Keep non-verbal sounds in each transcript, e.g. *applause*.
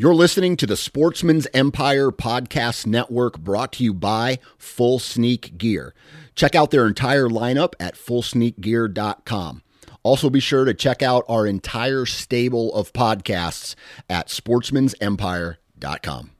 You're listening to the Sportsman's Empire Podcast Network brought to you by Full Sneak Gear. Check out their entire lineup at fullsneakgear.com. Also, be sure to check out our entire stable of podcasts at sportsmansempire.com.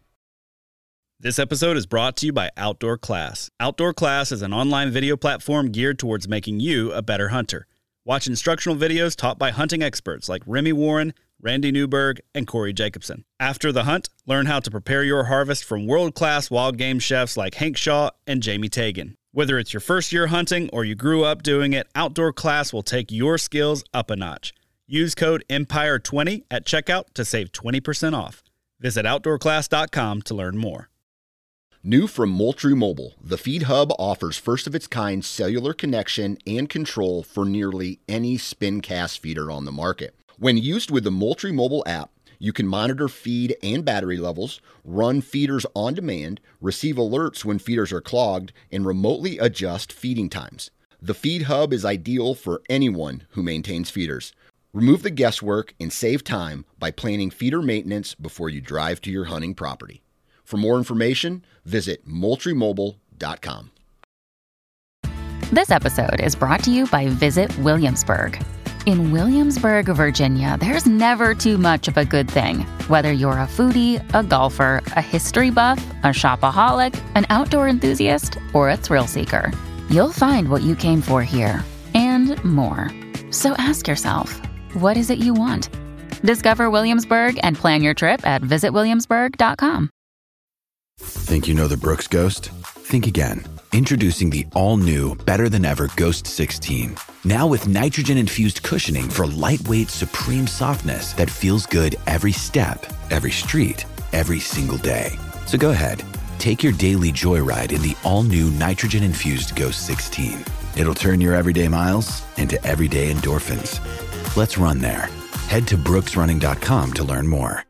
This episode is brought to you by Outdoor Class. Outdoor Class is an online video platform geared towards making you a better hunter. Watch instructional videos taught by hunting experts like Remy Warren, Randy Newberg, and Corey Jacobson. After the hunt, learn how to prepare your harvest from world class wild game chefs like Hank Shaw and Jamie Tagan. Whether it's your first year hunting or you grew up doing it, Outdoor Class will take your skills up a notch. Use code EMPIRE20 at checkout to save 20% off. Visit outdoorclass.com to learn more. New from Moultrie Mobile, the Feed Hub offers first of its kind cellular connection and control for nearly any spin cast feeder on the market. When used with the Moultrie mobile app, you can monitor feed and battery levels, run feeders on demand, receive alerts when feeders are clogged, and remotely adjust feeding times. The Feed Hub is ideal for anyone who maintains feeders. Remove the guesswork and save time by planning feeder maintenance before you drive to your hunting property. For more information, visit moultriemobile.com. This episode is brought to you by Visit Williamsburg. In Williamsburg, Virginia, there's never too much of a good thing. Whether you're a foodie, a golfer, a history buff, a shopaholic, an outdoor enthusiast, or a thrill seeker, you'll find what you came for here and more. So ask yourself, what is it you want? Discover Williamsburg and plan your trip at visitwilliamsburg.com. Think you know the Brooks Ghost? Think again. Introducing the all new, better than ever Ghost 16. Now with nitrogen infused cushioning for lightweight, supreme softness that feels good every step, every street, every single day. So go ahead, take your daily joyride in the all new nitrogen infused Ghost 16. It'll turn your everyday miles into everyday endorphins. Let's run there. Head to brooksrunning.com to learn more.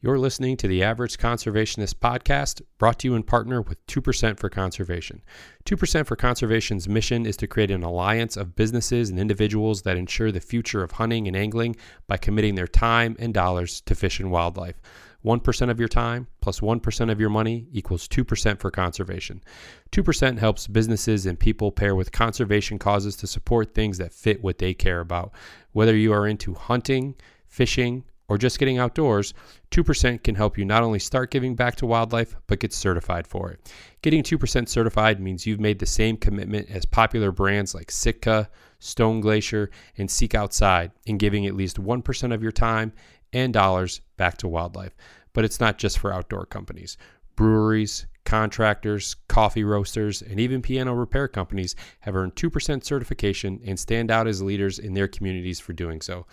You're listening to the Average Conservationist podcast, brought to you in partner with 2% for Conservation. 2% for Conservation's mission is to create an alliance of businesses and individuals that ensure the future of hunting and angling by committing their time and dollars to fish and wildlife. 1% of your time plus 1 of your money equals 2% for conservation. 2% helps businesses and people pair with conservation causes to support things that fit what they care about. Whether you are into hunting, fishing, or just getting outdoors, 2% can help you not only start giving back to wildlife, but get certified for it. Getting 2% certified means you've made the same commitment as popular brands like Sitka, Stone Glacier, and Seek Outside in giving at least 1% of your time and dollars back to wildlife. But it's not just for outdoor companies. Breweries, contractors, coffee roasters, and even piano repair companies have earned 2% certification and stand out as leaders in their communities for doing so.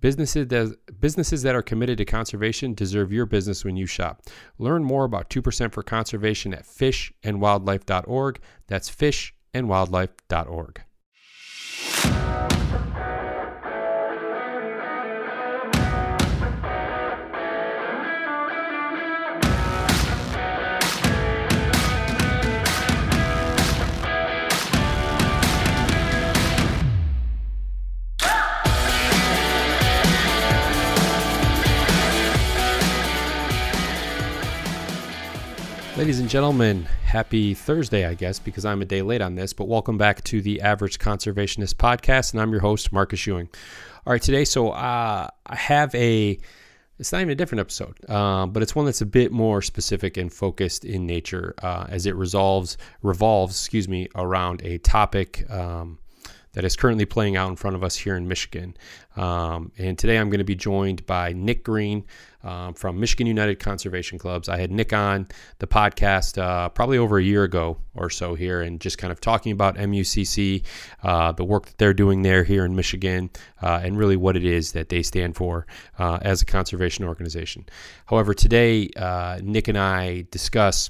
Businesses that, businesses that are committed to conservation deserve your business when you shop. Learn more about 2% for conservation at fishandwildlife.org. That's fishandwildlife.org. Ladies and gentlemen, happy Thursday, I guess, because I'm a day late on this, but welcome back to the Average Conservationist Podcast, and I'm your host, Marcus Ewing. All right, today, so uh, I have a, it's not even a different episode, um, but it's one that's a bit more specific and focused in nature uh, as it resolves, revolves, excuse me, around a topic um, that is currently playing out in front of us here in Michigan. Um, and today I'm going to be joined by Nick Green um, from Michigan United Conservation Clubs. I had Nick on the podcast uh, probably over a year ago or so here and just kind of talking about MUCC, uh, the work that they're doing there here in Michigan, uh, and really what it is that they stand for uh, as a conservation organization. However, today, uh, Nick and I discuss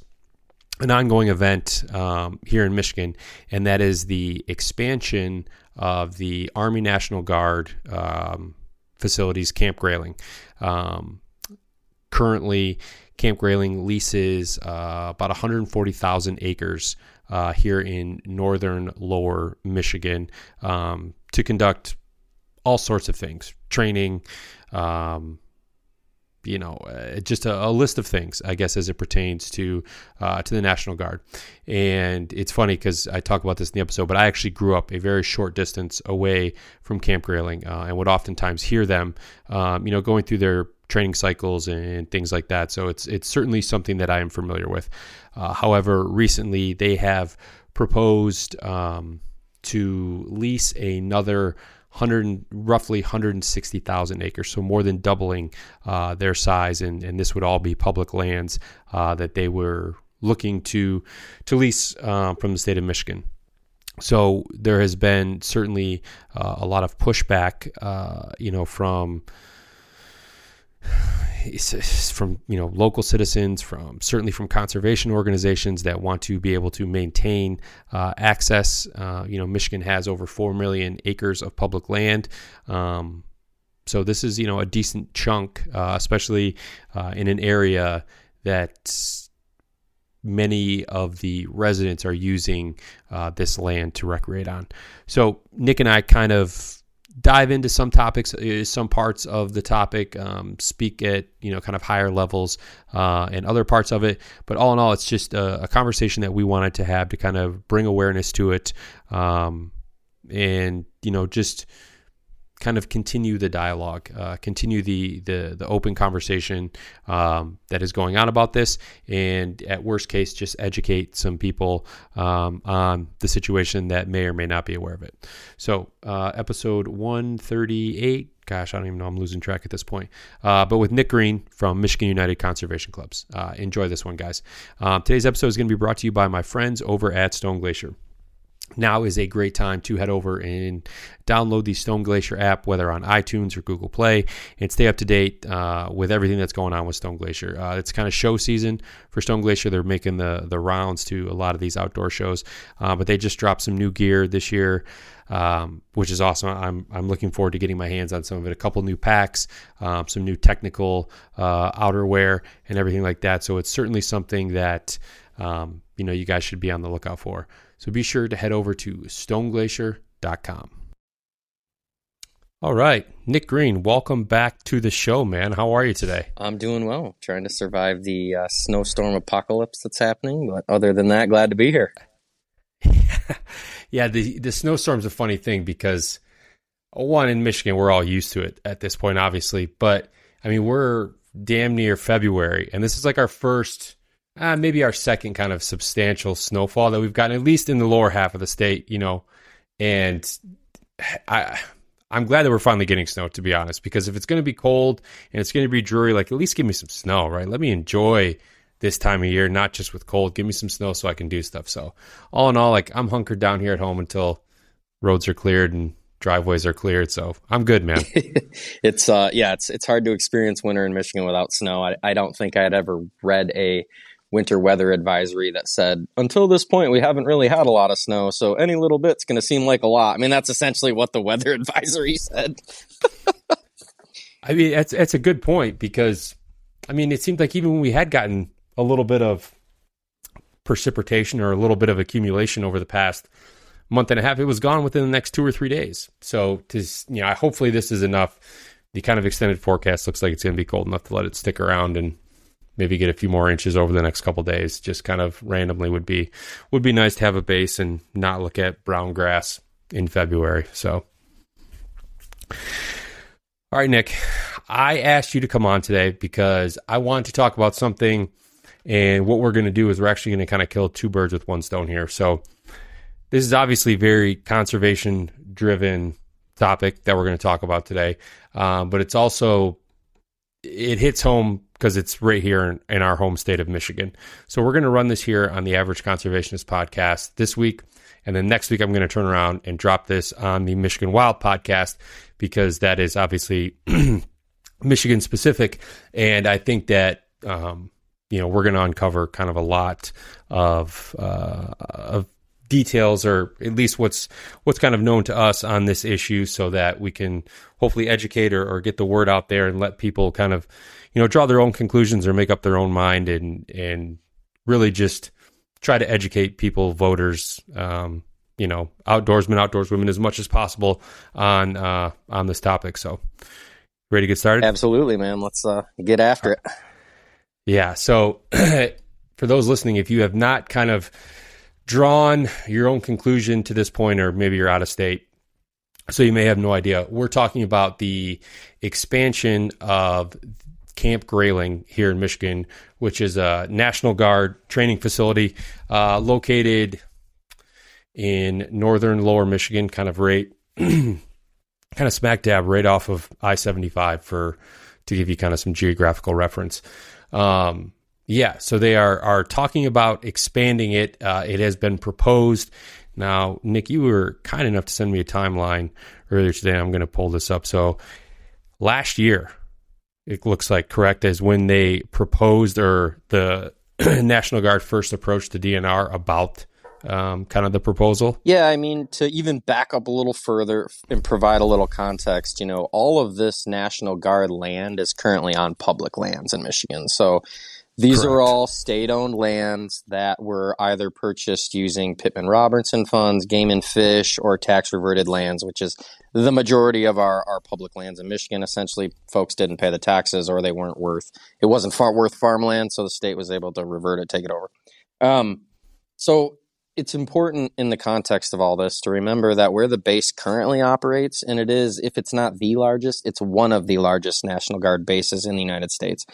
an ongoing event um, here in Michigan, and that is the expansion of the Army National Guard um, facilities, Camp Grayling. Um, currently, Camp Grayling leases uh, about 140,000 acres uh, here in northern lower Michigan um, to conduct all sorts of things training, um, you know, uh, just a, a, list of things, I guess, as it pertains to uh, to the National Guard. And it's funny because I talk about this in the episode, but I actually grew up a very short distance away from Camp Grayling, uh, and would oftentimes hear them, um, you know, going through their training cycles and things like that. So it's it's certainly something that I am familiar with. Uh, however, recently they have proposed um, to lease another 100 roughly 160,000 acres, so more than doubling uh, their size, and, and this would all be public lands uh, that they were looking to to lease uh, from the state of Michigan. So there has been certainly uh, a lot of pushback, uh, you know, from from you know local citizens, from certainly from conservation organizations that want to be able to maintain uh, access. Uh, you know, Michigan has over four million acres of public land. Um, so this is you know a decent chunk, uh, especially uh, in an area that many of the residents are using uh, this land to recreate on. So Nick and I kind of dive into some topics, uh, some parts of the topic, um, speak at you know kind of higher levels uh, and other parts of it. But all in all, it's just a, a, conversation that we wanted to have to kind of bring awareness to it, um, and you know just kind of continue the dialogue, uh, continue the, the the open conversation um, that is going on about this, and at worst case, just educate some people um, on the situation that may or may not be aware of it. So, uh, episode 138. Gosh, I don't even know. I'm losing track at this point. Uh, but with Nick Green from Michigan United Conservation Clubs. Uh, enjoy this one, guys. Um, today's episode is going to be brought to you by my friends over at Stone Glacier now is a great time to head over and download the Stone Glacier app, whether on iTunes or Google Play, and stay up to date uh, with everything that's going on with Stone Glacier. Uh, it's kind of show season for Stone Glacier. They're making the the rounds to a lot of these outdoor shows, uh, but they just dropped some new gear this year. Um, which is awesome. I'm, I'm looking forward to getting my hands on some of it. A couple new packs, um, some new technical uh, outerwear, and everything like that. So it's certainly something that um, you know you guys should be on the lookout for. So be sure to head over to stoneglacier.com. All right, Nick Green, welcome back to the show, man. How are you today? I'm doing well. Trying to survive the uh, snowstorm apocalypse that's happening, but other than that, glad to be here. *laughs* yeah, the the snowstorm's a funny thing because one in Michigan, we're all used to it at this point, obviously, but I mean, we're damn near February, and this is like our first uh, maybe our second kind of substantial snowfall that we've gotten, at least in the lower half of the state, you know. And I, I'm glad that we're finally getting snow, to be honest, because if it's going to be cold and it's going to be dreary, like at least give me some snow, right? Let me enjoy this time of year, not just with cold. Give me some snow so I can do stuff. So, all in all, like I'm hunkered down here at home until roads are cleared and driveways are cleared. So I'm good, man. *laughs* it's uh, yeah, it's it's hard to experience winter in Michigan without snow. I, I don't think I had ever read a winter weather advisory that said, until this point, we haven't really had a lot of snow. So any little bit's going to seem like a lot. I mean, that's essentially what the weather *laughs* advisory said. I mean, that's, that's a good point because, I mean, it seemed like even when we had gotten a little bit of precipitation or a little bit of accumulation over the past month and a half, it was gone within the next two or three days. So, to, you know, hopefully this is enough. The kind of extended forecast looks like it's going to be cold enough to let it stick around and maybe get a few more inches over the next couple days. Just kind of randomly would be would be nice to have a base and not look at brown grass in February. So, all right, Nick, I asked you to come on today because I want to talk about something. And what we're going to do is we're actually going to kind of kill two birds with one stone here. So, this is obviously very conservation driven topic that we're going to talk about today, um, but it's also it hits home because it's right here in, in, our home state of Michigan. So we're going to run this here on the Average Conservationist podcast this week. And then next week, I'm going to turn around and drop this on the Michigan Wild podcast because that is obviously *clears throat* Michigan specific. And I think that, um, you know, we're going to uncover kind of a lot of, uh, of details or at least what's what's kind of known to us on this issue so that we can hopefully educate or, or, get the word out there and let people kind of you know draw their own conclusions or make up their own mind and and really just try to educate people voters um, you know outdoorsmen outdoorswomen as much as possible on uh, on this topic so Ready to get started? Absolutely, man. Let's uh, get after it. Yeah. So, *clears throat* for those listening, if you have not kind of drawn your own conclusion to this point, or maybe you're out of state, so you may have no idea, we're talking about the expansion of Camp Grayling here in Michigan, which is a National Guard training facility uh, located in northern lower Michigan, kind of right, *clears throat* kind of smack dab right off of I 75 for to give you kind of some geographical reference. Um, yeah, so they are are talking about expanding it. Uh, it has been proposed. Now, Nick, you were kind enough to send me a timeline earlier today. I'm going to pull this up. So, last year, it looks like correct as when they proposed or the *clears throat* National Guard first approached the DNR about um, kind of the proposal? Yeah, I mean, to even back up a little further and provide a little context, you know, all of this National Guard land is currently on public lands in Michigan. So these Correct. are all state owned lands that were either purchased using Pittman Robertson funds, game and fish, or tax reverted lands, which is the majority of our, our public lands in Michigan. Essentially, folks didn't pay the taxes or they weren't worth, it wasn't far worth farmland, so the state was able to revert it, take it over. Um, so it's important in the context of all this to remember that where the base currently operates, and it is, if it's not the largest, it's one of the largest National Guard bases in the United States.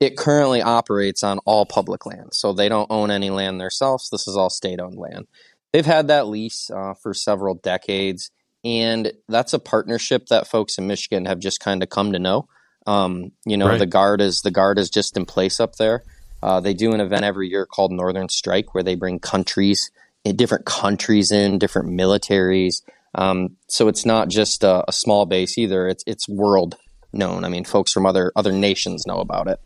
It currently operates on all public land, so they don't own any land themselves. This is all state owned land. They've had that lease uh, for several decades, and that's a partnership that folks in Michigan have just kind of come to know. Um, you know, right. the guard is the guard is just in place up there. Uh, they do an event every year called Northern Strike, where they bring countries, eh, different countries in, different militaries. Um, so it's not just a, a, small base either; it's it's world known. I mean, folks from other other nations know about it.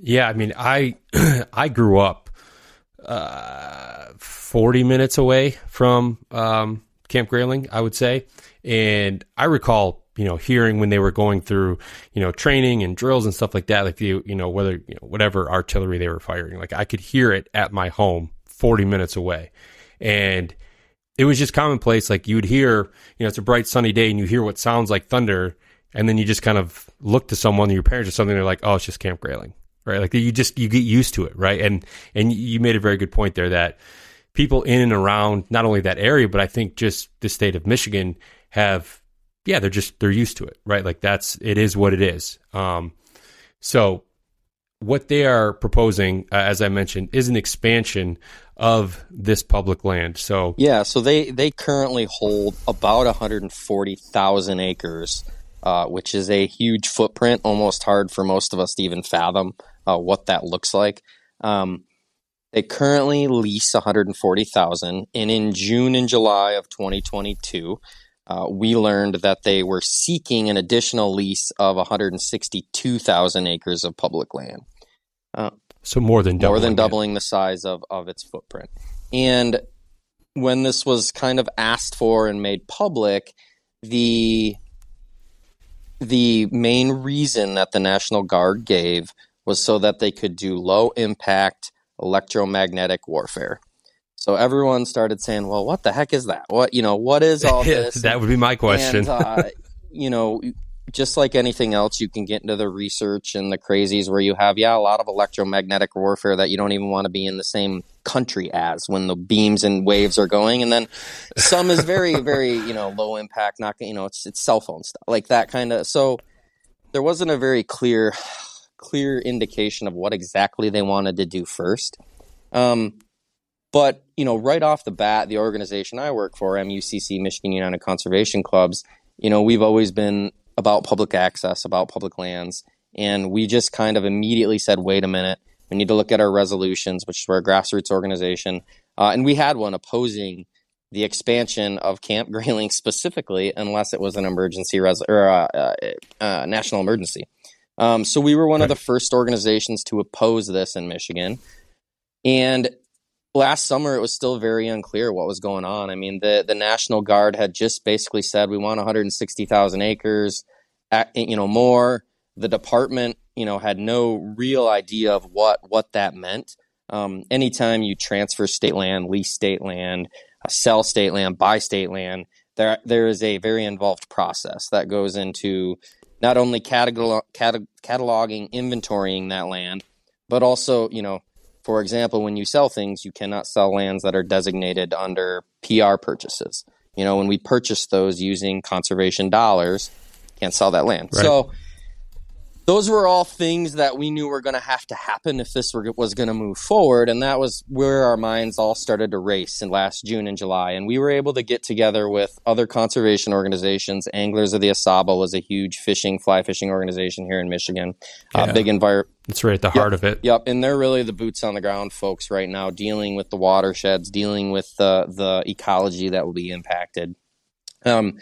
Yeah, I mean, I *clears throat* I grew up uh, forty minutes away from um, Camp Grayling, I would say, and I recall you know, hearing when they were going through, you know, training and drills and stuff like that, like you, you know, whether, you know, whatever artillery they were firing, like I could hear it at my home 40 minutes away. And it was just commonplace. Like you would hear, you know, it's a bright sunny day and you hear what sounds like thunder. And then you just kind of look to someone, your parents or something, they're like, oh, it's just Camp Grayling, right? Like you just, you get used to it, right? And, and you made a very good point there that people in and around not only that area, but I think just the state of Michigan have yeah, they're just they're used to it, right? Like that's it is what it is. Um, so what they are proposing, uh, as I mentioned, is an expansion of this public land. So yeah, so they they currently hold about 140,000 acres, uh, which is a huge footprint. Almost hard for most of us to even fathom uh, what that looks like. Um, they currently lease 140,000, and in June and July of 2022, uh, we learned that they were seeking an additional lease of 162,000 acres of public land. Uh, so more than more than doubling it. the size of, of its footprint. And when this was kind of asked for and made public, the the main reason that the National Guard gave was so that they could do low impact electromagnetic warfare. So everyone started saying, "Well, what the heck is that? What you know? What is all *laughs* this?" that would be my question. And, uh, you know, just like anything else, you can get into the research and the crazies where you have, yeah, a lot of electromagnetic warfare that you don't even want to be in the same country as when the beams and waves are going, and then some is very, very, you know, low impact, not you know, it's it's cell phone stuff like that kind of. So there wasn't a very clear, clear indication of what exactly they wanted to do first. Um, but, you know, right off the bat, the organization I work for, MUCC, Michigan United Conservation Clubs, you know, we've always been about public access, about public lands. And we just kind of immediately said, wait a minute, we need to look at our resolutions, which is our grassroots organization. Uh, and we had one opposing the expansion of Camp Grayling specifically, unless it was an emergency res- or uh, uh, uh, national emergency. Um, so we were one right. of the first organizations to oppose this in Michigan. And last summer it was still very unclear what was going on. I mean, the the National Guard had just basically said we want 160,000 acres, at, you know, more. The department, you know, had no real idea of what what that meant. Um, anytime you transfer state land, lease state land, uh, sell state land, buy state land, there there is a very involved process that goes into not only catalog, cataloging, inventorying that land, but also, you know, for example, when you sell things, you cannot sell lands that are designated under PR purchases. You know, when we purchase those using conservation dollars, can't sell that land. Right. So those were all things that we knew were going to have to happen if this were, was going to move forward. And that was where our minds all started to race in last June and July. And we were able to get together with other conservation organizations. Anglers of the Au Sable was a huge fishing, fly fishing organization here in Michigan. Yeah. Uh, big environment. It's right at the heart yep, of it. Yep. And they're really the boots on the ground folks right now, dealing with the watersheds, dealing with the, the ecology that will be impacted. Um,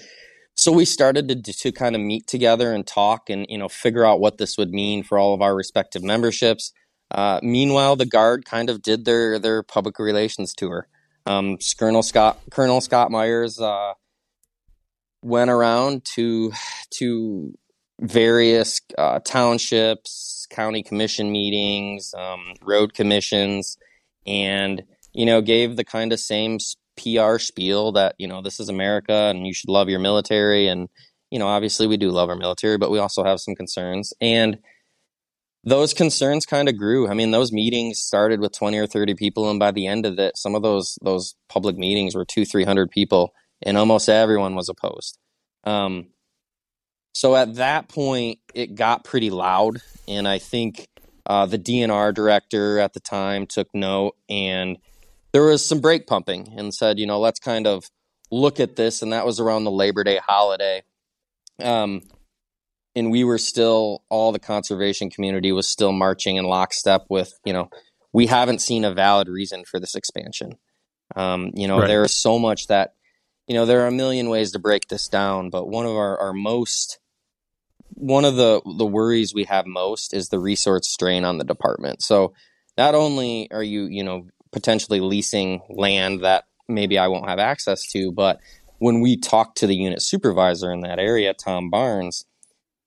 so we started to, to kind of meet together and talk and you know figure out what this would mean for all of our respective memberships. Uh, meanwhile the guard kind of did their their public relations tour. Um, colonel scott colonel scott myers uh, went around to to various uh, townships county commission meetings um, road commissions and you know gave the kind of same PR spiel that, you know, this is America and you should love your military. And, you know, obviously we do love our military, but we also have some concerns. And those concerns kind of grew. I mean, those meetings started with 20 or 30 people. And by the end of it, some of those, those public meetings were two, 300 people and almost everyone was opposed. Um, so at that point, it got pretty loud. And I think uh, the DNR director at the time took note and there was some brake pumping and said, you know, let's kind of look at this. And that was around the Labor Day holiday. Um, and we were still, all the conservation community was still marching in lockstep with, you know, we haven't seen a valid reason for this expansion. Um, you know, right. there is so much that, you know, there are a million ways to break this down, but one of our, our most, one of the, the worries we have most is the resource strain on the department. So not only are you, you know, potentially leasing land that maybe I won't have access to. But when we talked to the unit supervisor in that area, Tom Barnes,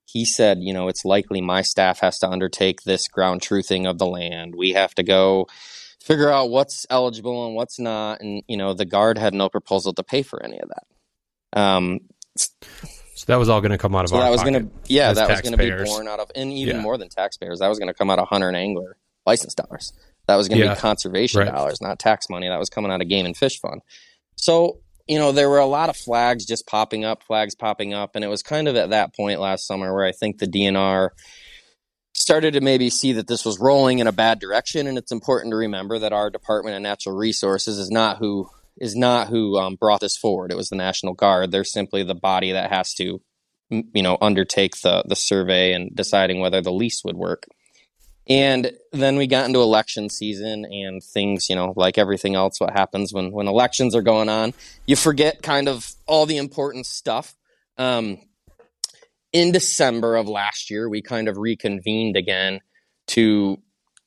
he said, you know, it's likely my staff has to undertake this ground truthing of the land. We have to go figure out what's eligible and what's not. And, you know, the guard had no proposal to pay for any of that. Um, so that was all going to come out of so our that was going to, yeah, that was going to be born out of, and even yeah. more than taxpayers, that was going to come out of hunter and angler license dollars. That was going to yeah. be conservation right. dollars, not tax money. That was coming out of Game and Fish Fund. So, you know, there were a lot of flags just popping up, flags popping up. And it was kind of at that point last summer where I think the DNR started to maybe see that this was rolling in a bad direction. And it's important to remember that our Department of Natural Resources is not who is not who um, brought this forward. It was the National Guard. They're simply the body that has to, you know, undertake the the survey and deciding whether the lease would work. And then we got into election season and things, you know, like everything else, what happens when, when elections are going on, you forget kind of all the important stuff. Um, in December of last year, we kind of reconvened again to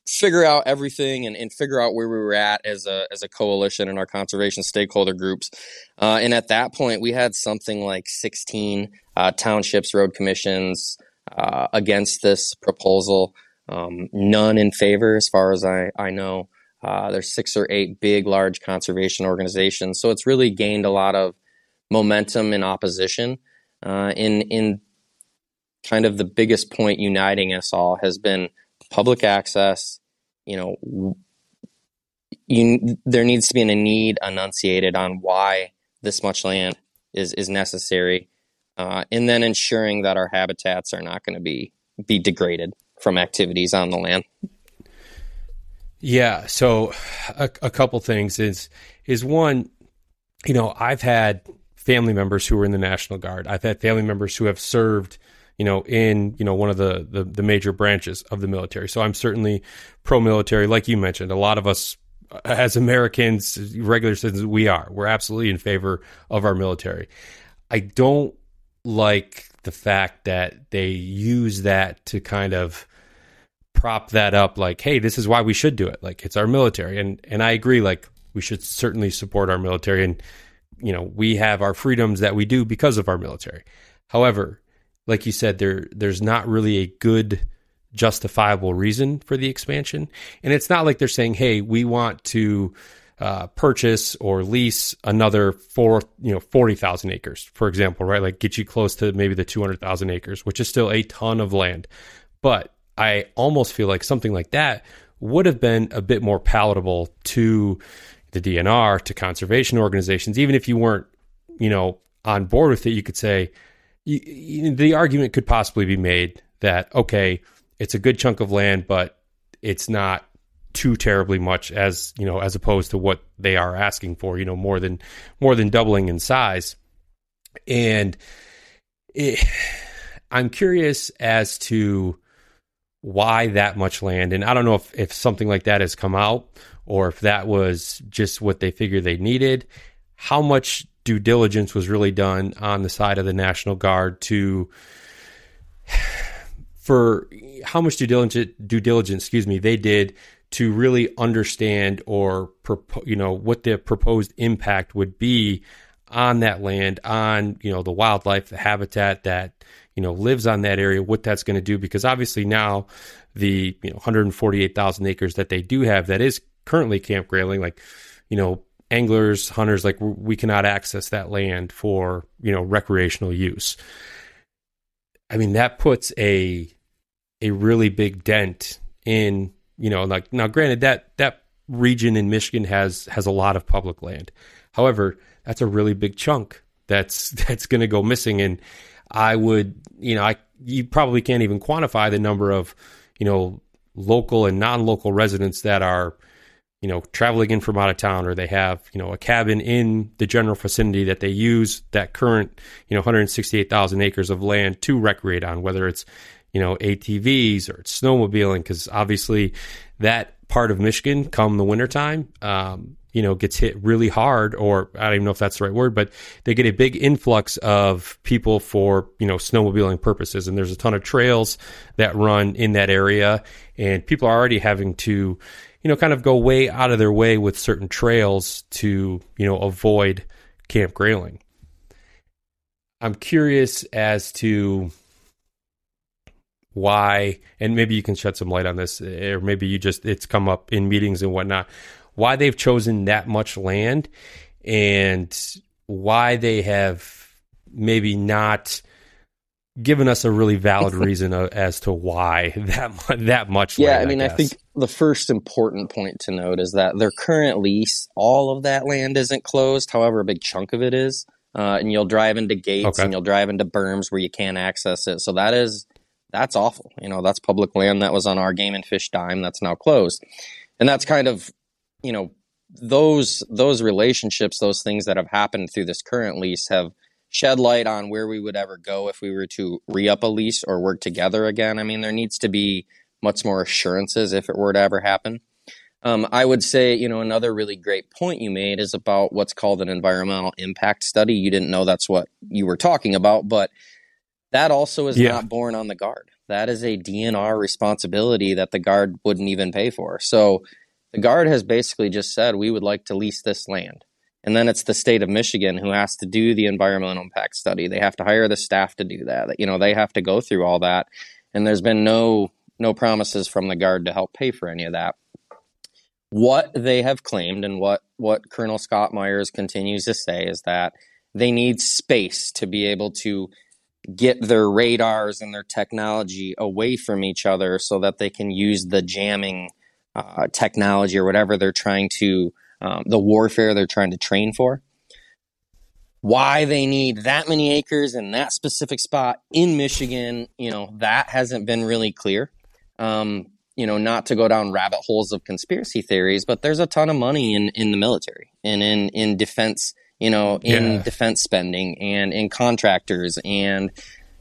figure out everything and, and figure out where we were at as a, as a coalition and our conservation stakeholder groups. Uh, and at that point, we had something like 16 uh, townships, road commissions uh, against this proposal. Um, none in favor, as far as I, I know. Uh, there's six or eight big, large conservation organizations. So it's really gained a lot of momentum in opposition. Uh, in in kind of the biggest point uniting us all has been public access. You know, you, there needs to be a need enunciated on why this much land is is necessary, uh, and then ensuring that our habitats are not going to be be degraded from activities on the land. Yeah. So a, a couple things is is one, you know, I've had family members who were in the National Guard. I've had family members who have served, you know, in you know one of the the, the major branches of the military. So I'm certainly pro military, like you mentioned. A lot of us as Americans, regular citizens, we are. We're absolutely in favor of our military. I don't like the fact that they use that to kind of prop that up like hey this is why we should do it. Like it's our military. And and I agree like we should certainly support our military. And you know we have our freedoms that we do because of our military. However like you said there there's not really a good justifiable reason for the expansion. And it's not like they're saying hey we want to uh, purchase or lease another four, you know, 40,000 acres, for example, right? Like get you close to maybe the 200,000 acres, which is still a ton of land. But I almost feel like something like that would have been a bit more palatable to the DNR, to conservation organizations, even if you weren't, you know, on board with it, you could say you, you, the argument could possibly be made that, okay, it's a good chunk of land, but it's not too terribly much as you know as opposed to what they are asking for you know more than more than doubling in size. And it, i'm curious as to why that much land. And i don't know if, if something like that has come out or if that was just what they figured they needed. How much due diligence was really done on the side of the national guard to *sighs* for how much due diligence due diligence excuse me they did to really understand or you know what the proposed impact would be on that land, on you know the wildlife, the habitat that you know lives on that area, what that's going to do. Because obviously now the you know 148,000 acres that they do have that is currently Camp Grayling, like you know anglers, hunters, like we cannot access that land for you know recreational use. I mean that puts a a really big dent in you know, like now, granted that that region in Michigan has has a lot of public land. However, that's a really big chunk that's *laughs* that's going to go missing. And I would, you know, I you probably can't even quantify the number of, you know, local and non-local residents that are, you know, traveling in from out of town, or they have, you know, a cabin in the general vicinity that they use that current, you know, 168,000 acres of land to recreate on, whether it's you know, ATVs or snowmobiling, because obviously that part of Michigan, come the wintertime, um, you know, gets hit really hard, or I don't even know if that's the right word, but they get a big influx of people for, you know, snowmobiling purposes. And there's a ton of trails that run in that area, and people are already having to, you know, kind of go way out of their way with certain trails to, you know, avoid Camp Grayling. I'm curious as to why, and maybe you can shed some light on this, or maybe you just, it's come up in meetings and whatnot, why they've chosen that much land and why they have maybe not given us a really valid reason as to why *laughs* that that much. Land. Yeah, land, I mean, I, I, think the first important point to note is that their current lease, all of that land isn't closed. However, a big chunk of it is, uh, and you'll drive into gates okay. and you'll drive into berms where you can't access it. So that is that's awful. You know, that's public land that was on our game and fish dime that's now closed. And that's kind of, you know, those those relationships, those things that have happened through this current lease have shed light on where we would ever go if we were to re-up a lease or work together again. I mean, there needs to be much more assurances if it were to ever happen. Um, I would say, you know, another really great point you made is about what's called an environmental impact study. You didn't know that's what you were talking about, but that also is yeah. not borne on the guard. That is a DNR responsibility that the guard wouldn't even pay for. So the guard has basically just said, we would like to lease this land. And then it's the state of Michigan who has to do the environmental impact study. They have to hire the staff to do that. You know, they have to go through all that. And there's been no no promises from the guard to help pay for any of that. What they have claimed and what what Colonel Scott Myers continues to say is that they need space to be able to get their radars and their technology away from each other so that they can use the jamming uh, technology or whatever they're trying to, um, the warfare they're trying to train for. Why they need that many acres in that specific spot in Michigan, you know, that hasn't been really clear. Um, you know, not to go down rabbit holes of conspiracy theories, but there's a ton of money in, in the military and in, in defense you know, in yeah. defense spending and in contractors. And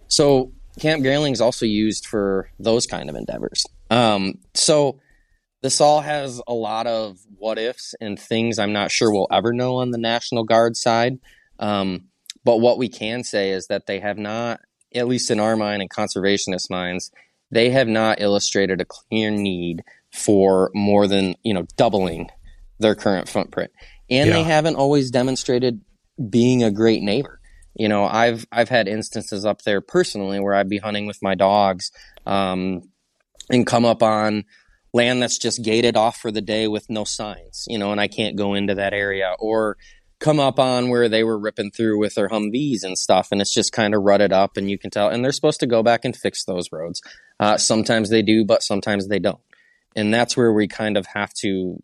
so Camp Grayling is also used for those kind of endeavors. Um, so this all has a lot of what ifs and things I'm not sure we'll ever know on the National Guard side. Um, but what we can say is that they have not, at least in our mind and conservationist minds, they have not illustrated a clear need for more than, you know, doubling their current footprint and yeah. they haven't always demonstrated being a great neighbor. You know, I've I've had instances up there personally where I'd be hunting with my dogs, um, and come up on land that's just gated off for the day with no signs, you know, and I can't go into that area or come up on where they were ripping through with their Humvees and stuff, and it's just kind of rutted up, and you can tell. And they're supposed to go back and fix those roads. Uh, sometimes they do, but sometimes they don't. And that's where we kind of have to,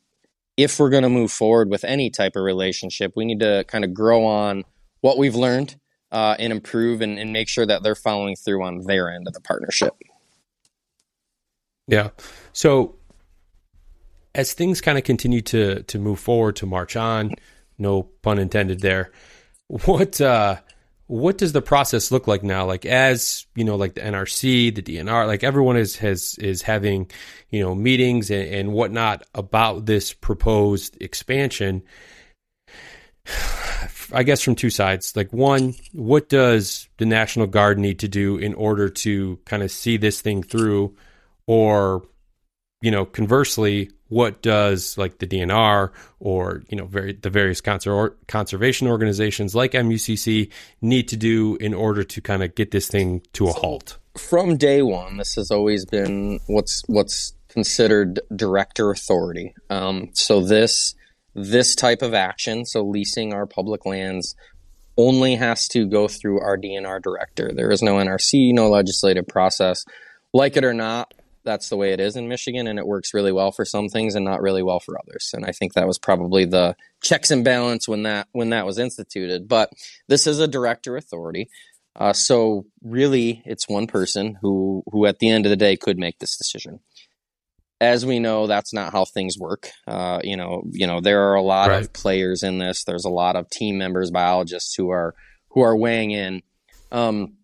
if we're going to move forward with any type of relationship, we need to kind of grow on what we've learned uh, and improve and, and make sure that they're following through on their end of the partnership. Yeah. So as things kind of continue to to move forward to march on, no pun intended there. What uh what does the process look like now? Like as you know, like the NRC, the DNR, like everyone is has is having you know meetings and, and whatnot about this proposed expansion. I guess from two sides. Like one, what does the National Guard need to do in order to kind of see this thing through, or you know, conversely, what does like the DNR or you know very, the various conser- conservation organizations like MUCC need to do in order to kind of get this thing to a halt? From day one, this has always been what's what's considered director authority. Um, so this this type of action, so leasing our public lands, only has to go through our DNR director. There is no NRC, no legislative process. Like it or not, that's the way it is in Michigan, and it works really well for some things and not really well for others. And I think that was probably the checks and balance when that when that was instituted. But this is a director authority, uh, so really it's one person who who at the end of the day could make this decision. As we know, that's not how things work. Uh, you know, you know there are a lot right. of players in this. There's a lot of team members, biologists who are who are weighing in. Um,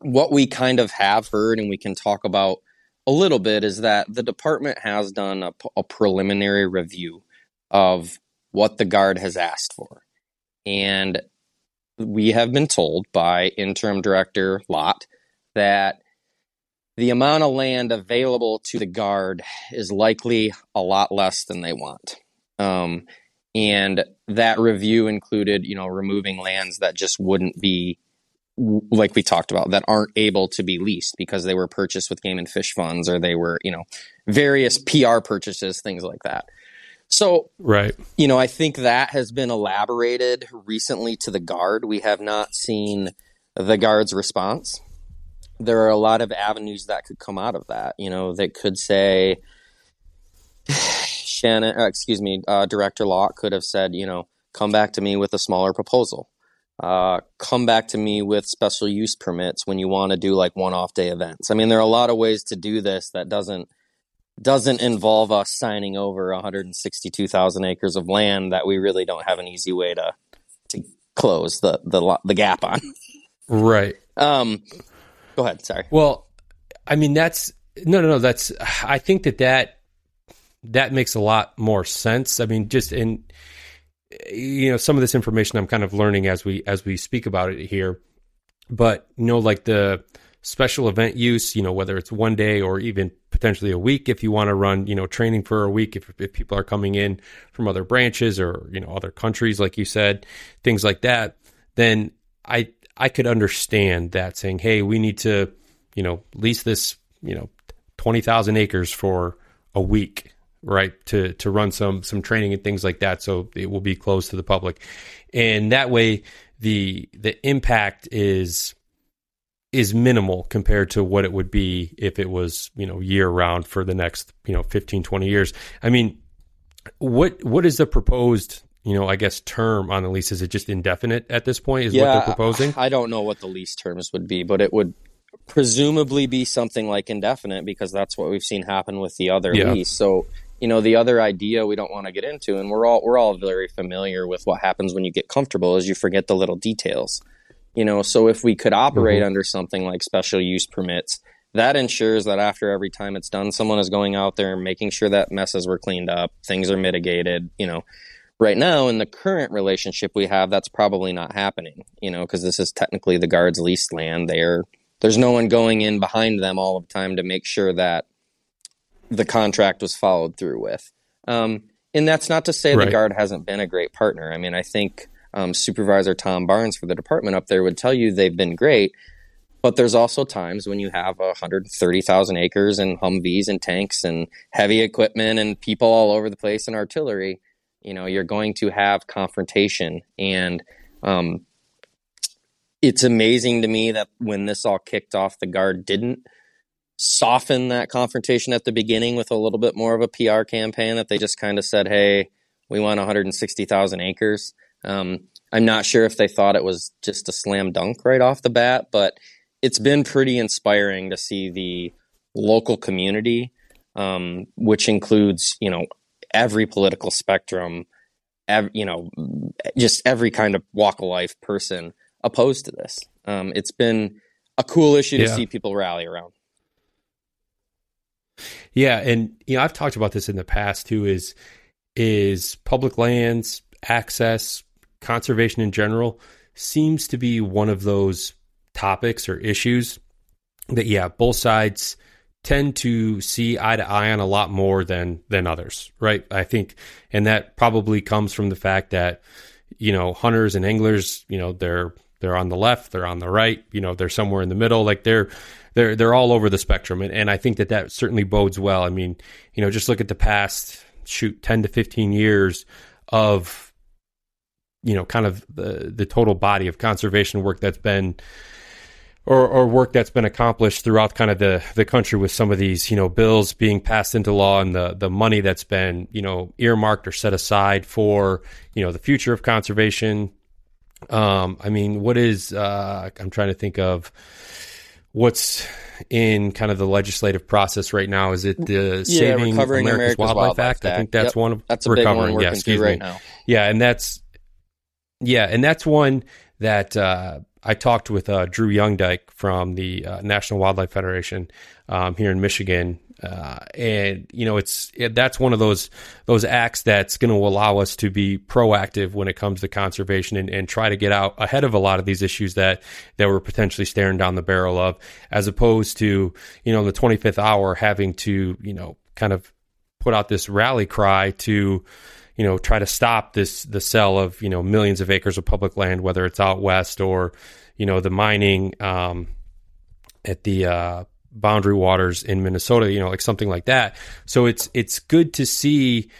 what we kind of have heard, and we can talk about a little bit is that the department has done a, preliminary review of what the guard has asked for. And we have been told by interim director Lott that the amount of land available to the guard is likely a lot less than they want. Um, and that review included, you know, removing lands that just wouldn't be like we talked about that aren't able to be leased because they were purchased with game and fish funds or they were you know various pr purchases things like that. So right. you know i think that has been elaborated recently to the guard. We have not seen the guard's response. There are a lot of avenues that could come out of that you know that could say *sighs* shannon uh, excuse me uh, director lott could have said you know come back to me with a smaller proposal uh, come back to me with special use permits when you want to do like one-off day events. I mean, there are a lot of ways to do this that doesn't doesn't involve us signing over 162,000 acres of land that we really don't have an easy way to to close the the the gap on. Right. Um. Go ahead. Sorry. Well, I mean that's no, no, no. That's I think that that that makes a lot more sense. I mean, just in you know some of this information I'm kind of learning as we as we speak about it here. But you know, like the special event use, you know, whether it's one day or even potentially a week, if you want to run, you know, training for a week, if, if people are coming in from other branches or you know other countries, like you said, things like that, then I I could understand that saying, hey, we need to, you know, lease this, you know, twenty thousand acres for a week right to to run some some training and things like that so it will be closed to the public. And that way the the impact is is minimal compared to what it would be if it was you know year round for the next you know 15 20 years. I mean what what is the proposed you know i guess term on the lease? Is it just indefinite at this point is yeah, what they're proposing? I don't know what the lease terms would be but it would presumably be something like indefinite because that's what we've seen happen with the other yeah. lease. So you know the other idea we don't want to get into and we're all we're all very familiar with what happens when you get comfortable is you forget the little details. You know so if we could operate mm-hmm. under something like special use permits that ensures that after every time it's done someone is going out there and making sure that messes were cleaned up things are mitigated you know. Right now in the current relationship we have that's probably not happening you know because this is technically the guards leased land. There there's no one going in behind them all the time to make sure that the contract was followed through with. Um, and that's not to say right. the guard hasn't been a great partner. I mean, I think um, Supervisor Tom Barnes for the department up there would tell you they've been great. But there's also times when you have 130,000 acres and Humvees and tanks and heavy equipment and people all over the place and artillery. You know, you're going to have confrontation. And um, it's amazing to me that when this all kicked off, the Guard didn't soften that confrontation at the beginning with a little bit more of a PR campaign, that they just kind of said, hey, we want 160,000 acres. Um, I'm not sure if they thought it was just a slam dunk right off the bat, but it's been pretty inspiring to see the local community, um, which includes you know every political spectrum, ev- you know, just every kind of walk of life person opposed to this. Um, it's been a cool issue to see people rally around. Yeah, and you know I've talked about this in the past too. Is is public lands access conservation in general seems to be one of those topics or issues that yeah both sides tend to see eye to eye on a lot more than than others right i think and that probably comes from the fact that you know hunters and anglers you know they're they're on the left they're on the right you know they're somewhere in the middle like they're they're they're all over the spectrum and, and i think that that certainly bodes well i mean you know just look at the past shoot 10 to 15 years of you know kind of the the total body of conservation work that's been or, or work that's been accomplished throughout kind of the, the country with some of these, you know, bills being passed into law and the, the money that's been, you know, earmarked or set aside for, you know, the future of conservation. Um, I mean, what is, uh, I'm trying to think of what's in kind of the legislative process right now. Is it the yeah, Saving Recovering America's, America's Wildlife, Wildlife Act? I think that's Yep. one of That's a big one recovering. working yeah, excuse right me. now. Yeah, and that's yeah, and that's one that uh, I talked with uh, Drew YoungeDyke from the uh, National Wildlife Federation um, here in Michigan, uh, and you know it's it, that's one of those those acts that's going to allow us to be proactive when it comes to conservation and, and try to get out ahead of a lot of these issues that that we're potentially staring down the barrel of, as opposed to you know in the 25th hour having to you know kind of put out this rally cry to you know try to stop this the sale of you know millions of acres of public land whether it's out west or you know the mining um, at the uh, boundary waters in Minnesota you know like something like that so it's it's good to see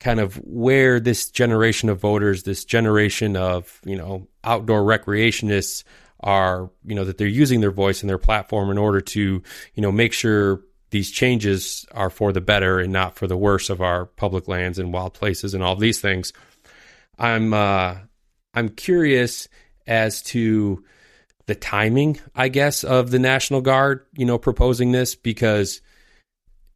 kind of where this generation of voters this generation of you know outdoor recreationists are you know that they're using their voice and their platform in order to you know make sure these changes are for the better and not for the worse of our public lands and wild places and all these things. I'm uh, I'm curious as to the timing, I guess, of the National Guard, you know, proposing this because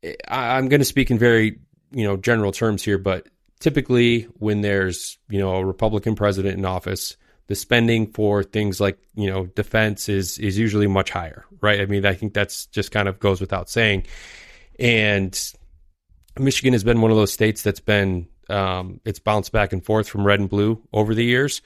I, I'm going to speak in very you know general terms here, but typically when there's you know a Republican president in office, the spending for things like you know defense is is usually much higher, right? I mean, I think that's just kind of goes without saying. And Michigan has been one of those states that's been um, it's bounced back and forth from red and blue over the years,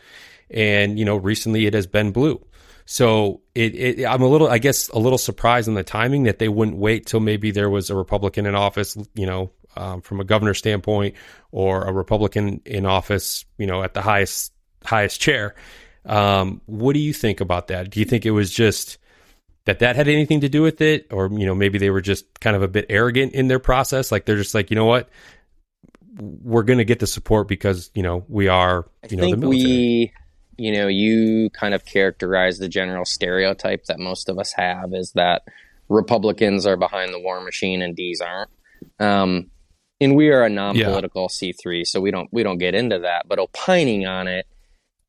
and you know recently it has been blue. So it, it, I'm a little, I guess, a little surprised in the timing that they wouldn't wait till maybe there was a Republican in office, you know, um, from a governor standpoint, or a Republican in office, you know, at the highest highest chair. Um, what do you think about that? Do you think it was just that that had anything to do with it, or you know, maybe they were just kind of a bit arrogant in their process? Like they're just like, you know what, we're going to get the support because you know we are, you I know, the military. we, you know, you kind of characterize the general stereotype that most of us have is that Republicans are behind the war machine and D's aren't. Um, and we are a non-political C3, so we don't we don't get into that. But opining on it,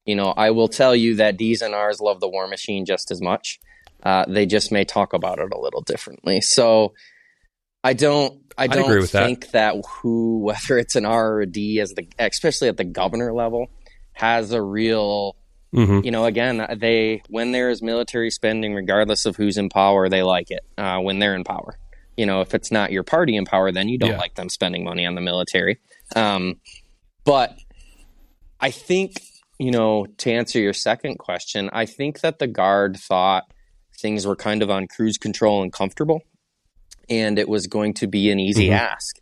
you know, I will tell you that D's and R's love the war machine just as much. Uh, they just may talk about it a little differently. So I don't I don't agree with that. think that. who *laughs* whether it's an R or a D as the especially at the governor level has a real Mhm. you know again they when there is military spending regardless of who's in power they like it uh, when they're in power you know if it's not your party in power then you don't Yeah. like them spending money on the military um, but i think you know to answer your second question i think that the guard thought things were kind of on cruise control and comfortable and it was going to be an easy Mhm. ask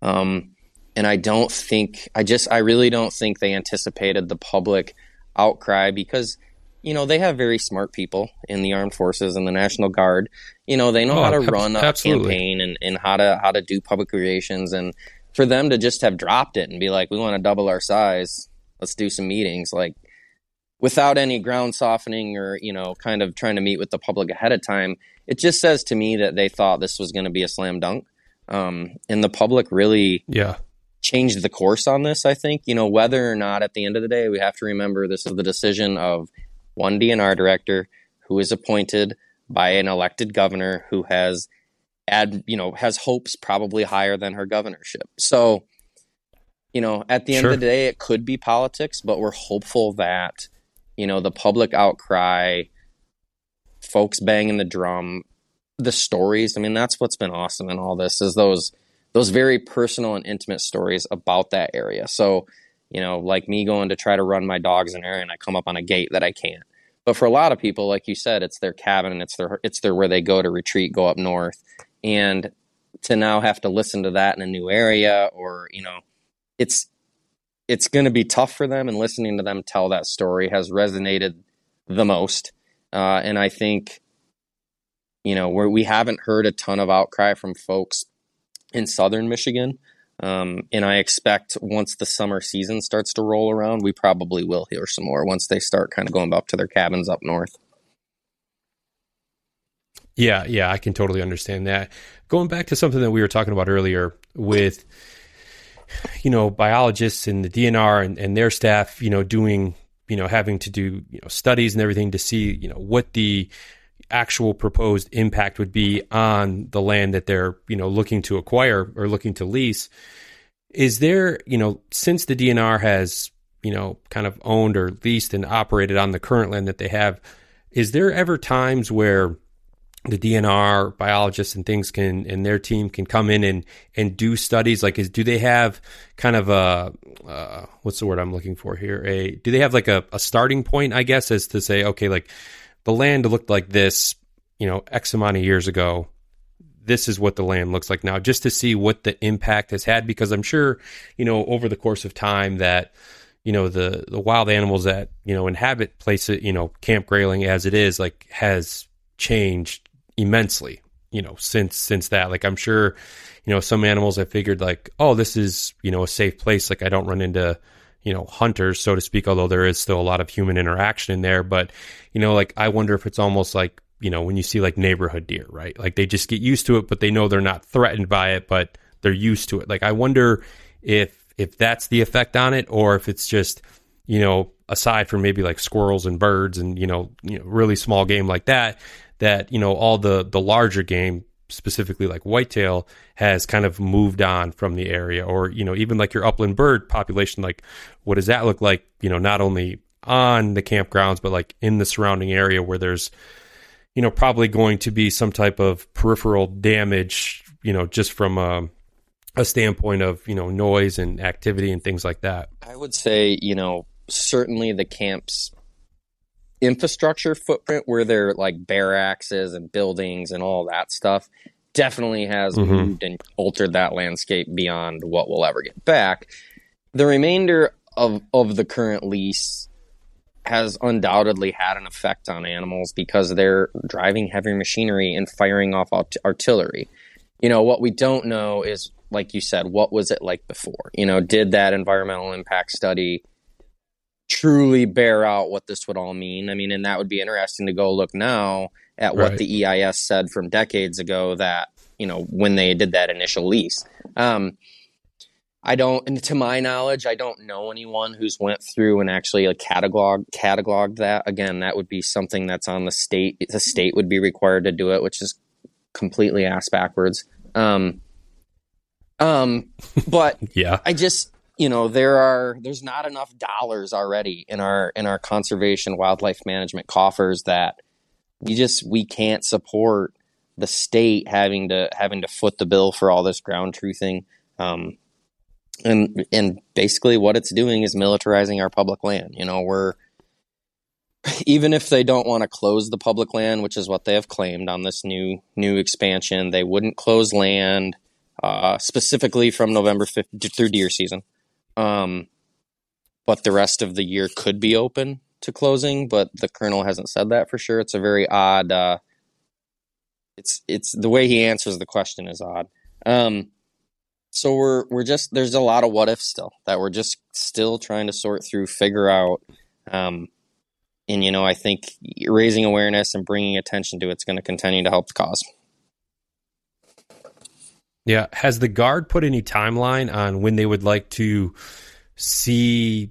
um, and i don't think i just i really don't think they anticipated the public outcry because you know, they have very smart people in the armed forces and the National Guard. You know, they know Oh, how to ab- run a absolutely. campaign and, and how to how to do public relations and for them to just have dropped it and be like, we want to double our size, let's do some meetings, like without any ground softening or, you know, kind of trying to meet with the public ahead of time, it just says to me that they thought this was going to be a slam dunk. Um, and the public really Yeah. Changed the course on this, I think. You know, whether or not at the end of the day, we have to remember this is the decision of one DNR director who is appointed by an elected governor who has ad, you know, has hopes probably higher than her governorship. So, you know, at the end Sure. of the day, it could be politics, but we're hopeful that, you know, the public outcry, folks banging the drum, the stories. I mean, that's what's been awesome in all this is those those very personal and intimate stories about that area. So, you know, like me going to try to run my dogs in an area and I come up on a gate that I can't. But for a lot of people, like you said, it's their cabin and it's their it's their where they go to retreat, go up north. And to now have to listen to that in a new area or, you know, it's it's going to be tough for them and listening to them tell that story has resonated the most. Uh, and I think you know, where we haven't heard a ton of outcry from folks in southern Michigan. Um, and I expect once the summer season starts to roll around, we probably will hear some more once they start kind of going up to their cabins up north. Yeah, yeah, I can totally understand that. Going back to something that we were talking about earlier with, you know, biologists and the DNR and, and their staff, you know, doing, you know, having to do, you know, studies and everything to see, you know, what the actual proposed impact would be on the land that they're, you know, looking to acquire or looking to lease. Is there, you know, since the DNR has, you know, kind of owned or leased and operated on the current land that they have, is there ever times where the DNR biologists and things can and their team can come in and and do studies like is do they have kind of a uh, what's the word I'm looking for here a do they have like a, a starting point I guess as to say okay like the land looked like this you know X amount of years ago. This is what the land looks like now just to see what the impact has had because I'm sure you know over the course of time that you know the the wild animals that you know inhabit places you know Camp Grayling as it is like has changed immensely you know since since that. Like i'm sure you know some animals have figured like oh this is you know a safe place. Like i don't run into you know hunters so to speak although there is still a lot of human interaction in there. But you know like i wonder if it's almost like you know when you see like neighborhood deer right? Like they just get used to it but they know they're not threatened by it but they're used to it. Like i wonder if if that's the effect on it or if it's just you know aside from maybe like squirrels and birds and you know you know really small game like that that you know all the the larger game specifically like whitetail has kind of moved on from the area or you know even like your upland bird population like what does that look like you know not only on the campgrounds but like in the surrounding area where there's you know probably going to be some type of peripheral damage you know just from a, a standpoint of you know noise and activity and things like that? I would say, you know, certainly the camp's infrastructure footprint where they're like barracks and buildings and all that stuff definitely has Mhm. moved and altered that landscape beyond what we'll ever get back. The remainder of, of the current lease has undoubtedly had an effect on animals because they're driving heavy machinery and firing off art- artillery. You know, what we don't know is, like you said, what was it like before? You know, did that environmental impact study truly bear out what this would all mean? I mean, and that would be interesting to go look now at what Right. the EIS said from decades ago that, you know, when they did that initial lease. Um, I don't, and to my knowledge, I don't know anyone who's went through and actually like catalog cataloged that. Again, that would be something that's on the state. The state would be required to do it, which is completely ass backwards. Um, um, but *laughs* yeah I just, you know, there are there's not enough dollars already in our in our conservation wildlife management coffers that we just we can't support the state having to having to foot the bill for all this ground truthing. Um, and and basically what it's doing is militarizing our public land. You know, we're even if they don't want to close the public land, which is what they have claimed on this new new expansion, they wouldn't close land uh, specifically from November 5th through deer season. Um, but the rest of the year could be open. to closing, but the colonel hasn't said that for sure. It's a very odd. Uh, it's it's the way he answers the question is odd. Um, so we're we're just there's a lot of what if still that we're just still trying to sort through, figure out. Um, and you know, I think raising awareness and bringing attention to it's going to continue to help the cause. Yeah, has the guard put any timeline on when they would like to see,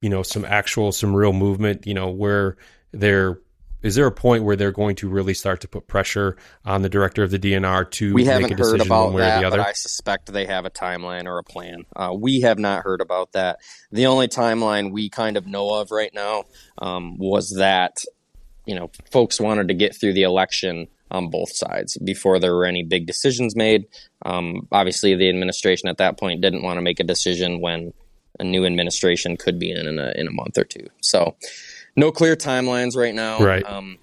you know, some actual, some real movement? You know, where they're is there a point where they're going to really start to put pressure on the director of the DNR to we haven't make a heard about that, But I suspect they have a timeline or a plan. Uh, we have not heard about that. The only timeline we kind of know of right now um, was that you know folks wanted to get through the election on both sides before there were any big decisions made. Um, obviously, the administration at that point didn't want to make a decision when a new administration could be in in a, in a month or two. So no clear timelines right now. Right. Um,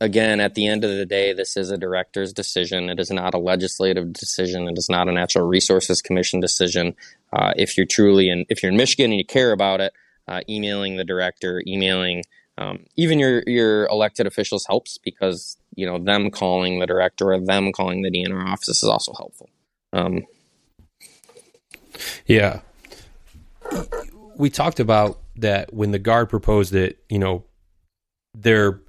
again, at the end of the day, this is a director's decision. It is not a legislative decision. It is not a Natural Resources Commission decision. Uh, if you're truly in, if you're in Michigan and you care about it, uh, emailing the director, emailing um, even your your elected officials helps because you know them calling the director or them calling the DNR office is also helpful. Um, yeah, we talked about that when the guard proposed it, you know, there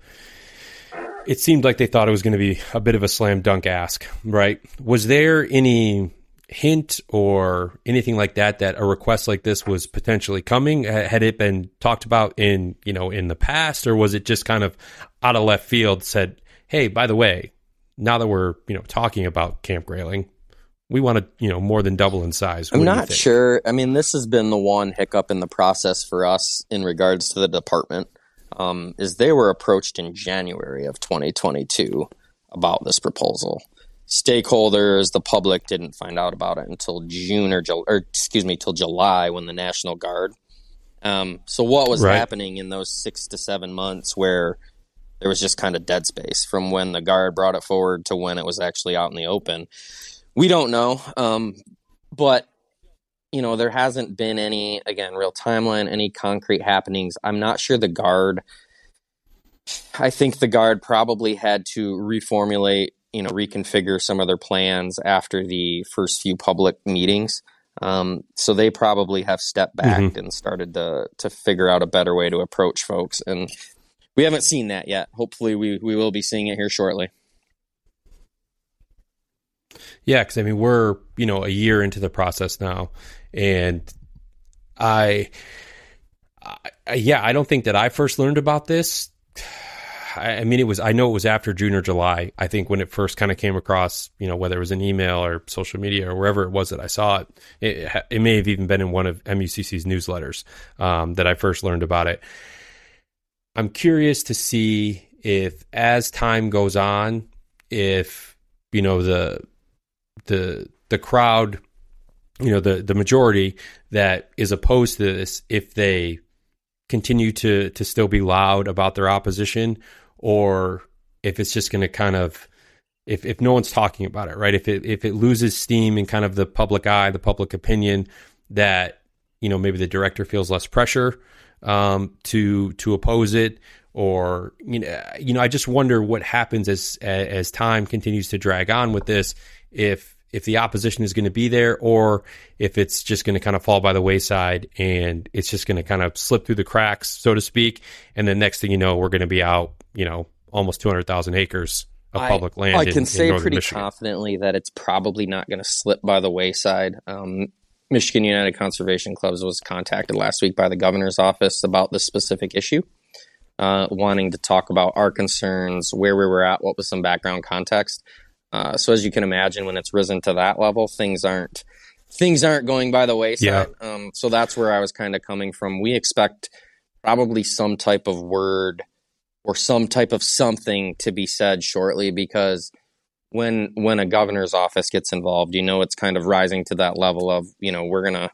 it seemed like they thought it was going to be a bit of a slam dunk ask, right? Was there any hint or anything like that that a request like this was potentially coming? Had it been talked about in, you know, in the past or was it just kind of out of left field said, "Hey, by the way, now that we're, you know, talking about Camp Grayling, we want to, you know, more than double in size. What I'm not sure. I mean, this has been the one hiccup in the process for us in regards to the department. Um, is they were approached in January of 2022 about this proposal. Stakeholders, the public didn't find out about it until June or, or excuse me, till July when the National Guard. Um, so what was right. happening in those six to seven months where there was just kind of dead space from when the guard brought it forward to when it was actually out in the open? We don't know, um, but you know there hasn't been any again real timeline, any concrete happenings. I'm not sure the guard. I think the guard probably had to reformulate, you know, reconfigure some of their plans after the first few public meetings. Um, so they probably have stepped back mm-hmm. and started to to figure out a better way to approach folks. And we haven't seen that yet. Hopefully, we we will be seeing it here shortly. Yeah, because I mean we're you know a year into the process now, and I, I, yeah, I don't think that I first learned about this. I, mean, it was I know it was after June or July. I think when it first kind of came across, you know, whether it was an email or social media or wherever it was that I saw it, it, it may have even been in one of MUCC's newsletters um, that I first learned about it. I'm curious to see if, as time goes on, if you know the the the crowd, you know, the the majority that is opposed to this, if they continue to to still be loud about their opposition, or if it's just going to kind of if if no one's talking about it, right? If it if it loses steam in kind of the public eye, the public opinion, that you know maybe the director feels less pressure um, to to oppose it, or you know you know I just wonder what happens as as time continues to drag on with this if if the opposition is going to be there or if it's just going to kind of fall by the wayside and it's just going to kind of slip through the cracks, so to speak. And then next thing you know, we're going to be out, you know, almost 200,000 acres of public land. I can in, say in pretty Michigan. confidently that it's probably not going to slip by the wayside. Um, Michigan United Conservation Clubs was contacted last week by the governor's office about this specific issue, uh, wanting to talk about our concerns, where we were at, what was some background context. Uh, so as you can imagine, when it's risen to that level, things aren't things aren't going by the wayside. Yeah. Um, so that's where I was kind of coming from. We expect probably some type of word or some type of something to be said shortly because when when a governor's office gets involved, you know it's kind of rising to that level of you know we're gonna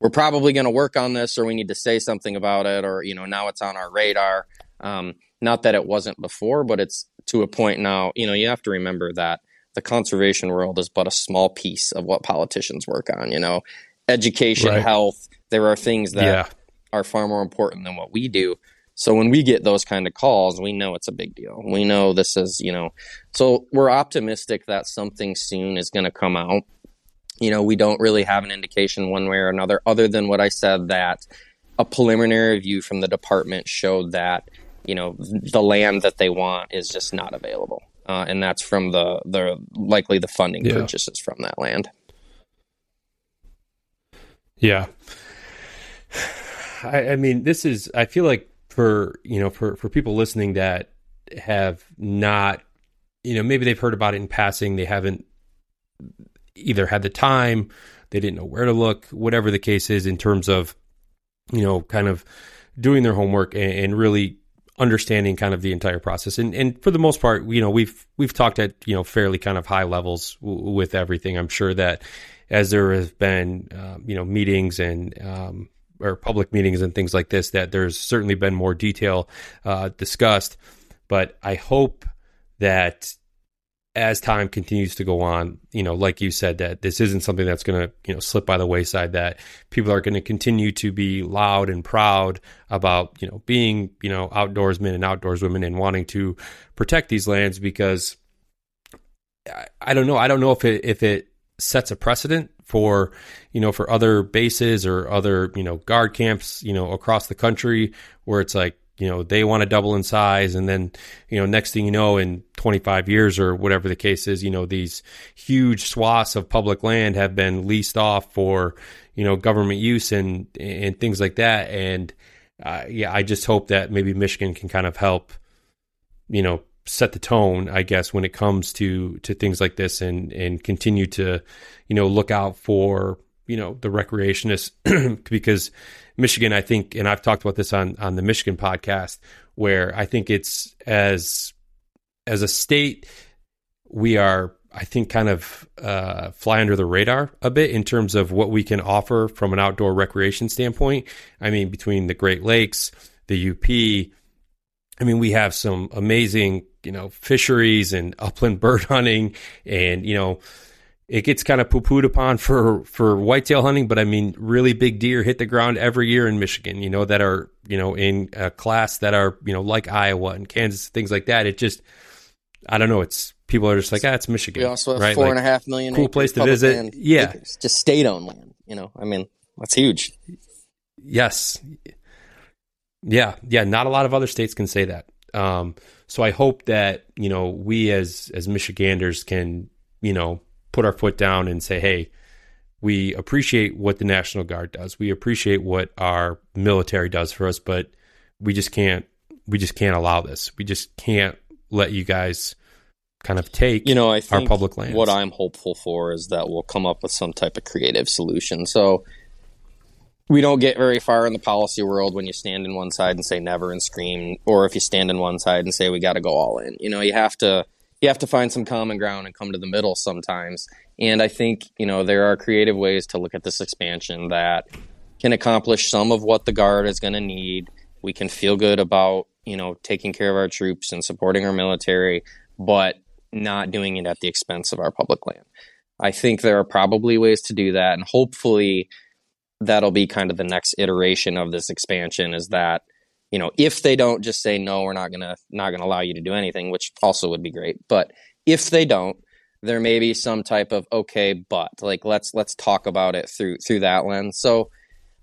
we're probably gonna work on this or we need to say something about it or you know now it's on our radar. Um, not that it wasn't before, but it's to a point now, you know, you have to remember that the conservation world is but a small piece of what politicians work on, you know. Education, right. health, there are things that yeah. are far more important than what we do. So when we get those kind of calls, we know it's a big deal. We know this is, you know, so we're optimistic that something soon is going to come out. You know, we don't really have an indication one way or another, other than what I said that a preliminary review from the department showed that, you know, the land that they want is just not available. Uh, and that's from the, the likely the funding yeah. purchases from that land. Yeah. *sighs* I, I mean, this is, I feel like for you know for for people listening that have not you know maybe they've heard about it in passing they haven't either had the time they didn't know where to look whatever the case is in terms of you know kind of doing their homework and, and really understanding kind of the entire process. And and for the most part you know we've we've talked at you know fairly kind of high levels w- with everything. I'm sure that as there have been um, you know meetings and um, or public meetings and things like this that there's certainly been more detail uh, discussed. But I hope that as time continues to go on, you know, like you said, that this isn't something that's going to, you know, slip by the wayside, that people are going to continue to be loud and proud about, you know, being, you know, outdoorsmen and outdoorswomen and wanting to protect these lands because I, I don't know. I don't know if it, if it sets a precedent for you know for other bases or other you know guard camps you know across the country where it's like you know they want to double in size and then you know next thing you know in 25 years or whatever the case is you know these huge swaths of public land have been leased off for you know government use and and things like that. And uh, yeah I just hope that maybe Michigan can kind of help you know set the tone, I guess, when it comes to to things like this, and and continue to, you know, look out for you know the recreationists *clears throat* because Michigan, I think, and I've talked about this on on the Michigan podcast, where I think it's as as a state, we are. I think kind of uh, fly under the radar a bit in terms of what we can offer from an outdoor recreation standpoint. I mean, between the Great Lakes, the UP, I mean, we have some amazing you know, fisheries and upland *laughs* bird hunting and, you know, it gets kind of poo-pooed upon for for whitetail hunting, but I mean, really big deer hit the ground every year in Michigan. You know that are you know in a class that are you know like Iowa and Kansas, things like that. It just, I don't know. It's people are just like, ah, it's Michigan. We also have right? four like, and a half million cool place to visit. Land, yeah, just state-owned land. You know, I mean, that's huge. Yes. Yeah, yeah. Not a lot of other states can say that. Um, so I hope that you know we as as Michiganders can you know put our foot down and say, hey, we appreciate what the National Guard does. We appreciate what our military does for us, but we just can't we just can't allow this. We just can't let you guys kind of take you know I our public lands. What I'm hopeful for is that we'll come up with some type of creative solution. So we don't get very far in the policy world when you stand in one side and say never and scream, or if you stand in one side and say we got to go all in. You know, you have to you have to find some common ground and come to the middle sometimes. And I think you know there are creative ways to look at this expansion that can accomplish some of what the guard is going to need. We can feel good about you know taking care of our troops and supporting our military, but not doing it at the expense of our public land. I think there are probably ways to do that, and hopefully that'll be kind of the next iteration of this expansion is that you know if they don't just say no we're not gonna not gonna allow you to do anything which also would be great but if they don't there may be some type of okay but like let's let's talk about it through through that lens. So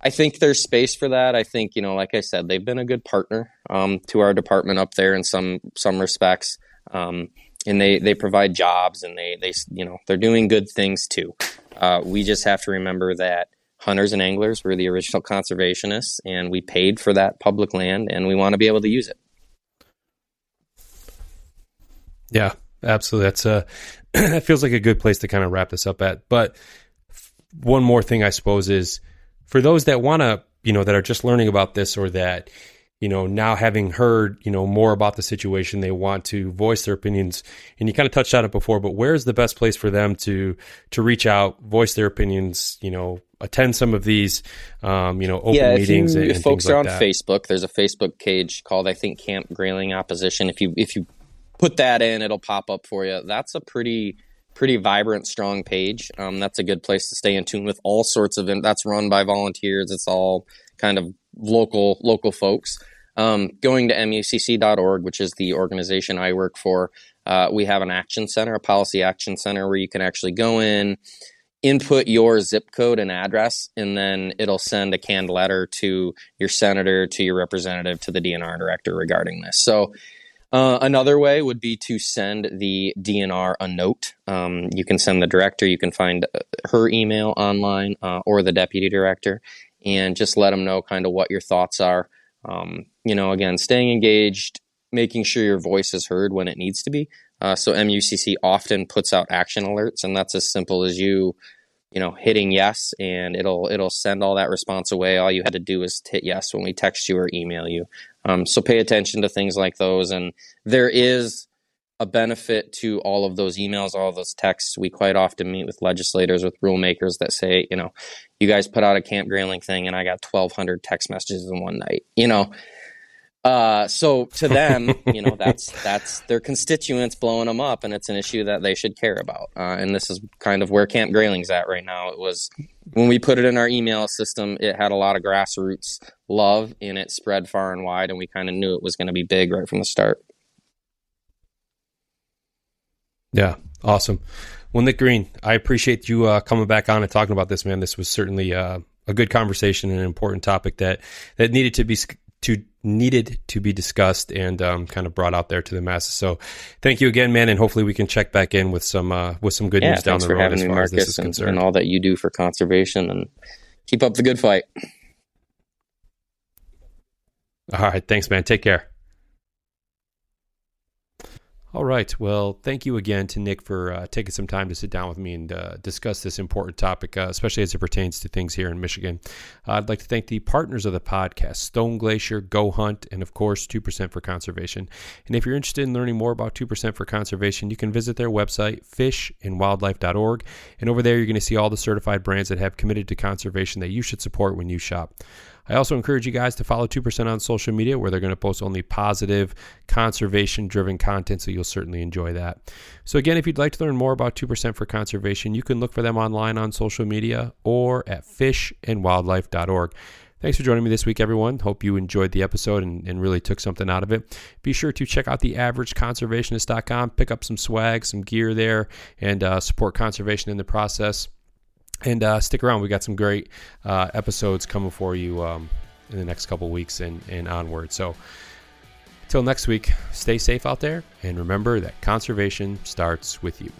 i think there's space for that. I think you know like i said they've been a good partner um, to our department up there in some some respects um, and they they provide jobs and they they you know they're doing good things too. Uh, we just have to remember that hunters and anglers were the original conservationists, and we paid for that public land, and we want to be able to use it. Yeah, absolutely. That's uh, a *clears throat* that feels like a good place to kind of wrap this up at. But one more thing, I suppose, is for those that want to, you know, that are just learning about this or that you know, now having heard, you know, more about the situation, they want to voice their opinions. And you kind of touched on it before, but where's the best place for them to to reach out, voice their opinions, you know, attend some of these, um, you know, open yeah, meetings. You, and, if folks are like on that. Facebook, there's a Facebook page called I think Camp Grayling Opposition. If you if you put that in, it'll pop up for you. That's a pretty pretty vibrant, strong page. Um, that's a good place to stay in tune with all sorts of. That's run by volunteers. It's all kind of local local folks. Um, going to mucc.org, which is the organization I work for, uh, we have an action center, a policy action center, where you can actually go in, input your zip code and address, and then it'll send a canned letter to your senator, to your representative, to the DNR director regarding this. So, uh, another way would be to send the DNR a note. Um, you can send the director, you can find uh, her email online uh, or the deputy director, and just let them know kind of what your thoughts are. Um, you know, again, staying engaged, making sure your voice is heard when it needs to be. Uh, so MUCC often puts out action alerts, and that's as simple as you, you know, hitting yes, and it'll it'll send all that response away. All you had to do is hit yes when we text you or email you. Um, so pay attention to things like those, and there is a benefit to all of those emails, all those texts. We quite often meet with legislators, with rule makers that say, you know, you guys put out a Camp Grayling thing, and I got 1,200 text messages in one night. You know, uh, so to them, *laughs* you know, that's that's their constituents blowing them up, and it's an issue that they should care about. Uh, and this is kind of where Camp Grayling's at right now. It was when we put it in our email system, it had a lot of grassroots love, and it spread far and wide, and we kind of knew it was going to be big right from the start. Yeah, awesome. Well, Nick Green, I appreciate you uh, coming back on and talking about this, man. This was certainly uh, a good conversation and an important topic that that needed to be to needed to be discussed and um, kind of brought out there to the masses. So, thank you again, man, and hopefully we can check back in with some uh, with some good yeah, news down the road as far as this is and, concerned. And all that you do for conservation, and keep up the good fight. All right, thanks, man. Take care. All right. Well, thank you again to Nick for uh, taking some time to sit down with me and uh, discuss this important topic, uh, especially as it pertains to things here in Michigan. Uh, I'd like to thank the partners of the podcast Stone Glacier, Go Hunt, and of course, 2% for Conservation. And if you're interested in learning more about 2% for Conservation, you can visit their website, fishandwildlife.org. And over there, you're going to see all the certified brands that have committed to conservation that you should support when you shop. I also encourage you guys to follow 2% on social media where they're going to post only positive, conservation driven content, so you'll certainly enjoy that. So, again, if you'd like to learn more about 2% for conservation, you can look for them online on social media or at fishandwildlife.org. Thanks for joining me this week, everyone. Hope you enjoyed the episode and, and really took something out of it. Be sure to check out the averageconservationist.com, pick up some swag, some gear there, and uh, support conservation in the process. And uh, stick around. We got some great uh, episodes coming for you um, in the next couple weeks and, and onward. So until next week, stay safe out there and remember that conservation starts with you.